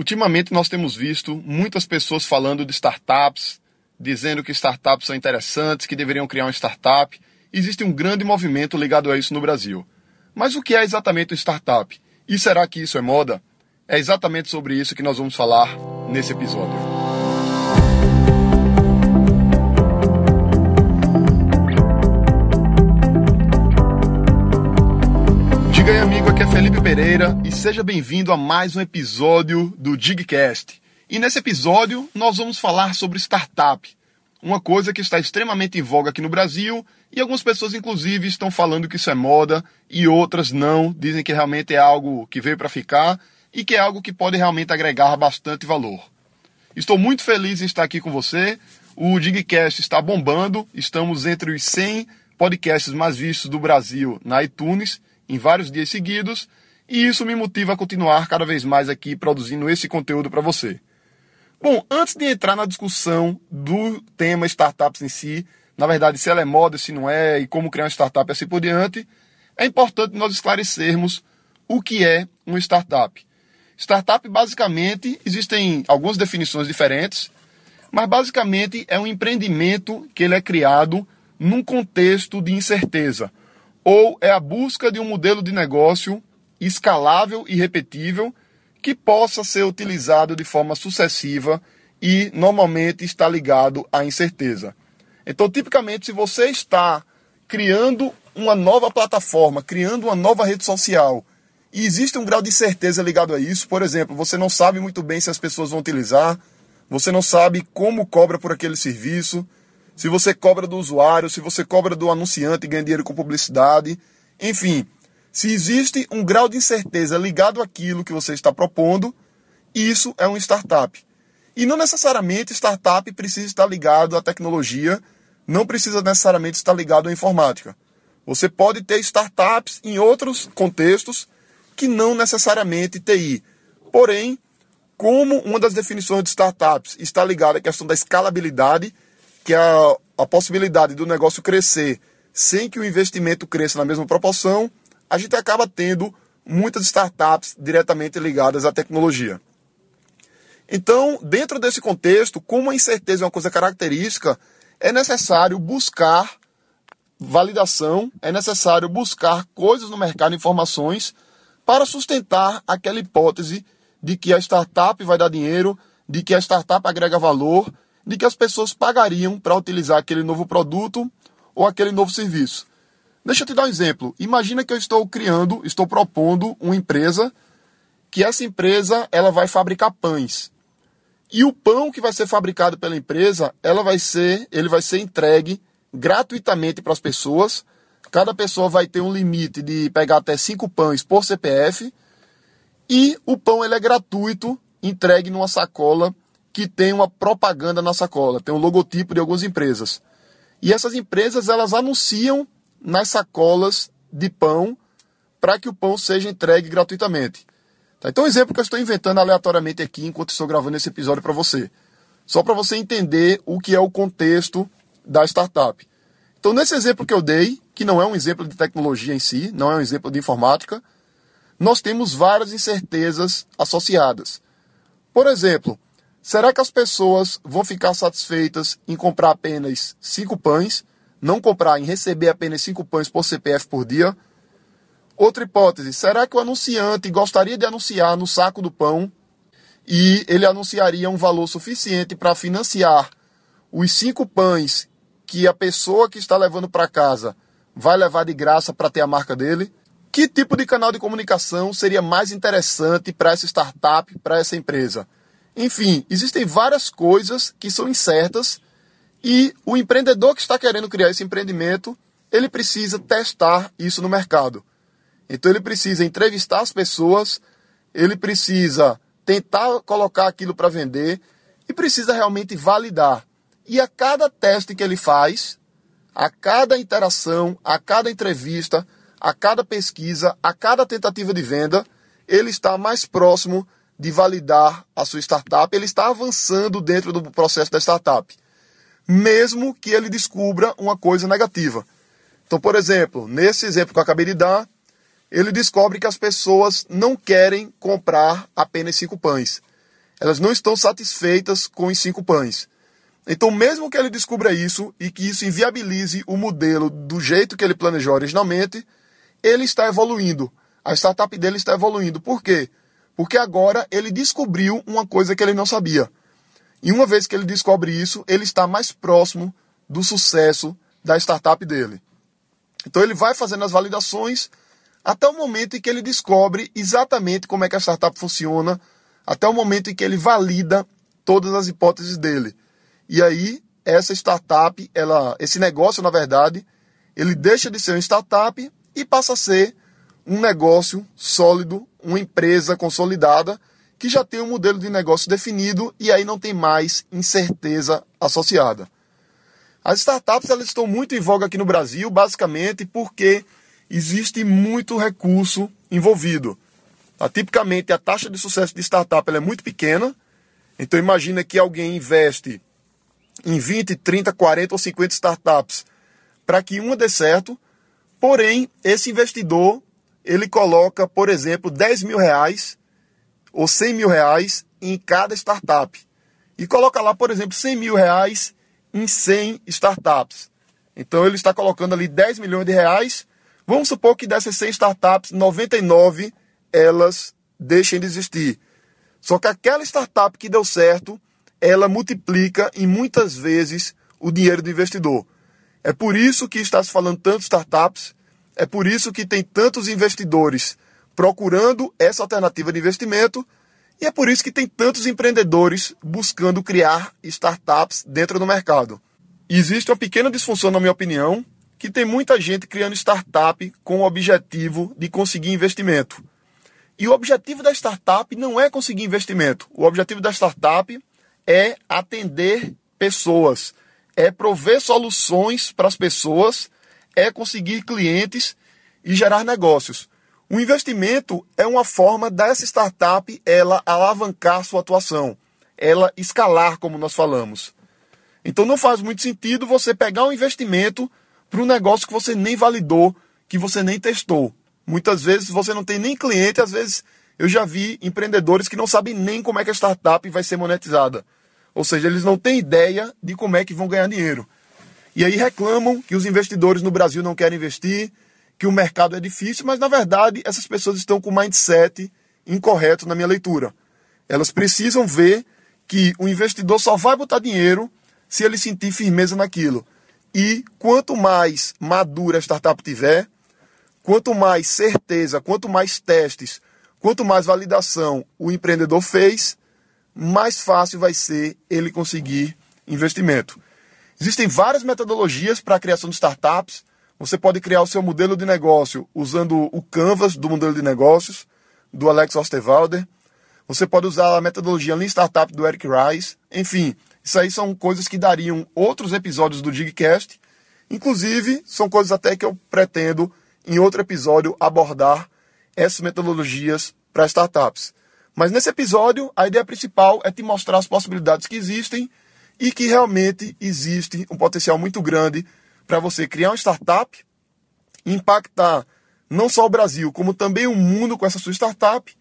Ultimamente nós temos visto muitas pessoas falando de startups, dizendo que startups são interessantes, que deveriam criar uma startup. Existe um grande movimento ligado a isso no Brasil. Mas o que é exatamente uma startup? E será que isso é moda? É exatamente sobre isso que nós vamos falar nesse episódio. Pereira e seja bem-vindo a mais um episódio do Digcast. E nesse episódio nós vamos falar sobre startup, uma coisa que está extremamente em voga aqui no Brasil e algumas pessoas, inclusive, estão falando que isso é moda e outras não, dizem que realmente é algo que veio para ficar e que é algo que pode realmente agregar bastante valor. Estou muito feliz em estar aqui com você. O Digcast está bombando, estamos entre os 100 podcasts mais vistos do Brasil na iTunes em vários dias seguidos, e isso me motiva a continuar cada vez mais aqui produzindo esse conteúdo para você. Bom, antes de entrar na discussão do tema startups em si, na verdade, se ela é moda, se não é, e como criar uma startup assim por diante, é importante nós esclarecermos o que é uma startup. Startup, basicamente, existem algumas definições diferentes, mas basicamente é um empreendimento que ele é criado num contexto de incerteza, ou é a busca de um modelo de negócio escalável e repetível que possa ser utilizado de forma sucessiva e normalmente está ligado à incerteza. Então, tipicamente, se você está criando uma nova plataforma, criando uma nova rede social, e existe um grau de certeza ligado a isso, por exemplo, você não sabe muito bem se as pessoas vão utilizar, você não sabe como cobra por aquele serviço, se você cobra do usuário, se você cobra do anunciante e ganha dinheiro com publicidade, enfim, se existe um grau de incerteza ligado àquilo que você está propondo, isso é um startup. E não necessariamente startup precisa estar ligado à tecnologia, não precisa necessariamente estar ligado à informática. Você pode ter startups em outros contextos que não necessariamente TI. Porém, como uma das definições de startups está ligada à questão da escalabilidade, que é a, a possibilidade do negócio crescer sem que o investimento cresça na mesma proporção, a gente acaba tendo muitas startups diretamente ligadas à tecnologia. Então, dentro desse contexto, como a incerteza é uma coisa característica, é necessário buscar validação, é necessário buscar coisas no mercado, informações, para sustentar aquela hipótese de que a startup vai dar dinheiro, de que a startup agrega valor de que as pessoas pagariam para utilizar aquele novo produto ou aquele novo serviço. Deixa eu te dar um exemplo. Imagina que eu estou criando, estou propondo uma empresa que essa empresa ela vai fabricar pães. E o pão que vai ser fabricado pela empresa, ela vai ser, ele vai ser entregue gratuitamente para as pessoas. Cada pessoa vai ter um limite de pegar até cinco pães por CPF. E o pão ele é gratuito, entregue numa sacola que tem uma propaganda na sacola, tem um logotipo de algumas empresas. E essas empresas elas anunciam nas sacolas de pão para que o pão seja entregue gratuitamente. Tá? Então, um exemplo que eu estou inventando aleatoriamente aqui enquanto estou gravando esse episódio para você. Só para você entender o que é o contexto da startup. Então, nesse exemplo que eu dei, que não é um exemplo de tecnologia em si, não é um exemplo de informática, nós temos várias incertezas associadas. Por exemplo, Será que as pessoas vão ficar satisfeitas em comprar apenas cinco pães, não comprar em receber apenas cinco pães por CPF por dia? Outra hipótese, será que o anunciante gostaria de anunciar no saco do pão e ele anunciaria um valor suficiente para financiar os cinco pães que a pessoa que está levando para casa vai levar de graça para ter a marca dele? Que tipo de canal de comunicação seria mais interessante para essa startup, para essa empresa? Enfim, existem várias coisas que são incertas e o empreendedor que está querendo criar esse empreendimento, ele precisa testar isso no mercado. Então ele precisa entrevistar as pessoas, ele precisa tentar colocar aquilo para vender e precisa realmente validar. E a cada teste que ele faz, a cada interação, a cada entrevista, a cada pesquisa, a cada tentativa de venda, ele está mais próximo de validar a sua startup, ele está avançando dentro do processo da startup, mesmo que ele descubra uma coisa negativa. Então, por exemplo, nesse exemplo que eu acabei de dar, ele descobre que as pessoas não querem comprar apenas cinco pães. Elas não estão satisfeitas com os cinco pães. Então, mesmo que ele descubra isso e que isso inviabilize o modelo do jeito que ele planejou originalmente, ele está evoluindo. A startup dele está evoluindo. Por quê? Porque agora ele descobriu uma coisa que ele não sabia. E uma vez que ele descobre isso, ele está mais próximo do sucesso da startup dele. Então ele vai fazendo as validações até o momento em que ele descobre exatamente como é que a startup funciona, até o momento em que ele valida todas as hipóteses dele. E aí essa startup, ela, esse negócio, na verdade, ele deixa de ser uma startup e passa a ser um negócio sólido, uma empresa consolidada que já tem um modelo de negócio definido e aí não tem mais incerteza associada. As startups elas estão muito em voga aqui no Brasil, basicamente porque existe muito recurso envolvido. Tá? Tipicamente, a taxa de sucesso de startup é muito pequena. Então, imagina que alguém investe em 20, 30, 40 ou 50 startups para que uma dê certo. Porém, esse investidor ele coloca, por exemplo, 10 mil reais ou 100 mil reais em cada startup. E coloca lá, por exemplo, 100 mil reais em 100 startups. Então ele está colocando ali 10 milhões de reais. Vamos supor que dessas 100 startups, 99 elas deixem de existir. Só que aquela startup que deu certo, ela multiplica em muitas vezes o dinheiro do investidor. É por isso que está se falando tanto startups, é por isso que tem tantos investidores procurando essa alternativa de investimento e é por isso que tem tantos empreendedores buscando criar startups dentro do mercado. Existe uma pequena disfunção, na minha opinião, que tem muita gente criando startup com o objetivo de conseguir investimento. E o objetivo da startup não é conseguir investimento. O objetivo da startup é atender pessoas, é prover soluções para as pessoas, é conseguir clientes e gerar negócios. O investimento é uma forma dessa startup ela alavancar sua atuação, ela escalar, como nós falamos. Então não faz muito sentido você pegar um investimento para um negócio que você nem validou, que você nem testou. Muitas vezes você não tem nem cliente, às vezes eu já vi empreendedores que não sabem nem como é que a startup vai ser monetizada. Ou seja, eles não têm ideia de como é que vão ganhar dinheiro. E aí reclamam que os investidores no Brasil não querem investir, que o mercado é difícil, mas na verdade essas pessoas estão com o mindset incorreto na minha leitura. Elas precisam ver que o investidor só vai botar dinheiro se ele sentir firmeza naquilo. E quanto mais madura a startup tiver, quanto mais certeza, quanto mais testes, quanto mais validação o empreendedor fez, mais fácil vai ser ele conseguir investimento. Existem várias metodologias para a criação de startups. Você pode criar o seu modelo de negócio usando o Canvas do modelo de negócios, do Alex Osterwalder. Você pode usar a metodologia Lean Startup do Eric Rice. Enfim, isso aí são coisas que dariam outros episódios do Digcast. Inclusive, são coisas até que eu pretendo, em outro episódio, abordar essas metodologias para startups. Mas nesse episódio, a ideia principal é te mostrar as possibilidades que existem e que realmente existe um potencial muito grande para você criar uma startup, impactar não só o Brasil, como também o mundo com essa sua startup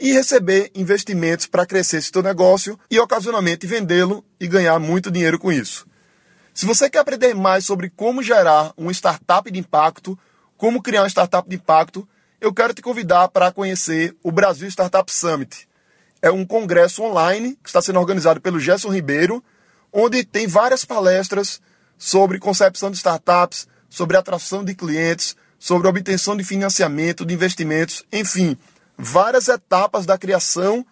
e receber investimentos para crescer esse seu negócio e ocasionalmente vendê-lo e ganhar muito dinheiro com isso. Se você quer aprender mais sobre como gerar uma startup de impacto, como criar uma startup de impacto, eu quero te convidar para conhecer o Brasil Startup Summit. É um congresso online que está sendo organizado pelo Gerson Ribeiro, onde tem várias palestras sobre concepção de startups, sobre atração de clientes, sobre obtenção de financiamento, de investimentos, enfim, várias etapas da criação,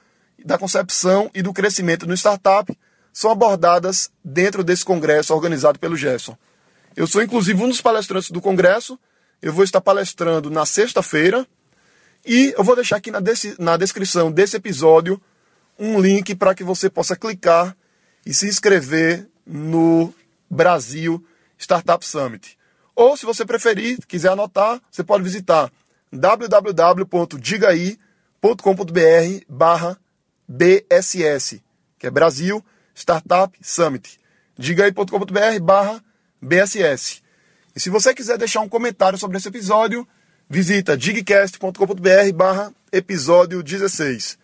da concepção e do crescimento no startup são abordadas dentro desse congresso organizado pelo Gerson. Eu sou inclusive um dos palestrantes do congresso. Eu vou estar palestrando na sexta-feira e eu vou deixar aqui na, na descrição desse episódio um link para que você possa clicar e se inscrever no Brasil Startup Summit. Ou, se você preferir, quiser anotar, você pode visitar www.digai.com.br barra BSS, que é Brasil Startup Summit. digai.com.br barra BSS. E se você quiser deixar um comentário sobre esse episódio, visita digcast.com.br barra episódio 16.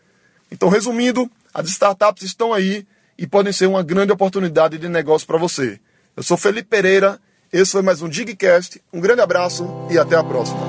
Então, resumindo, As startups estão aí e podem ser uma grande oportunidade de negócio para você. Eu sou Felipe Pereira, esse foi mais um Digcast. Um grande abraço e até a próxima.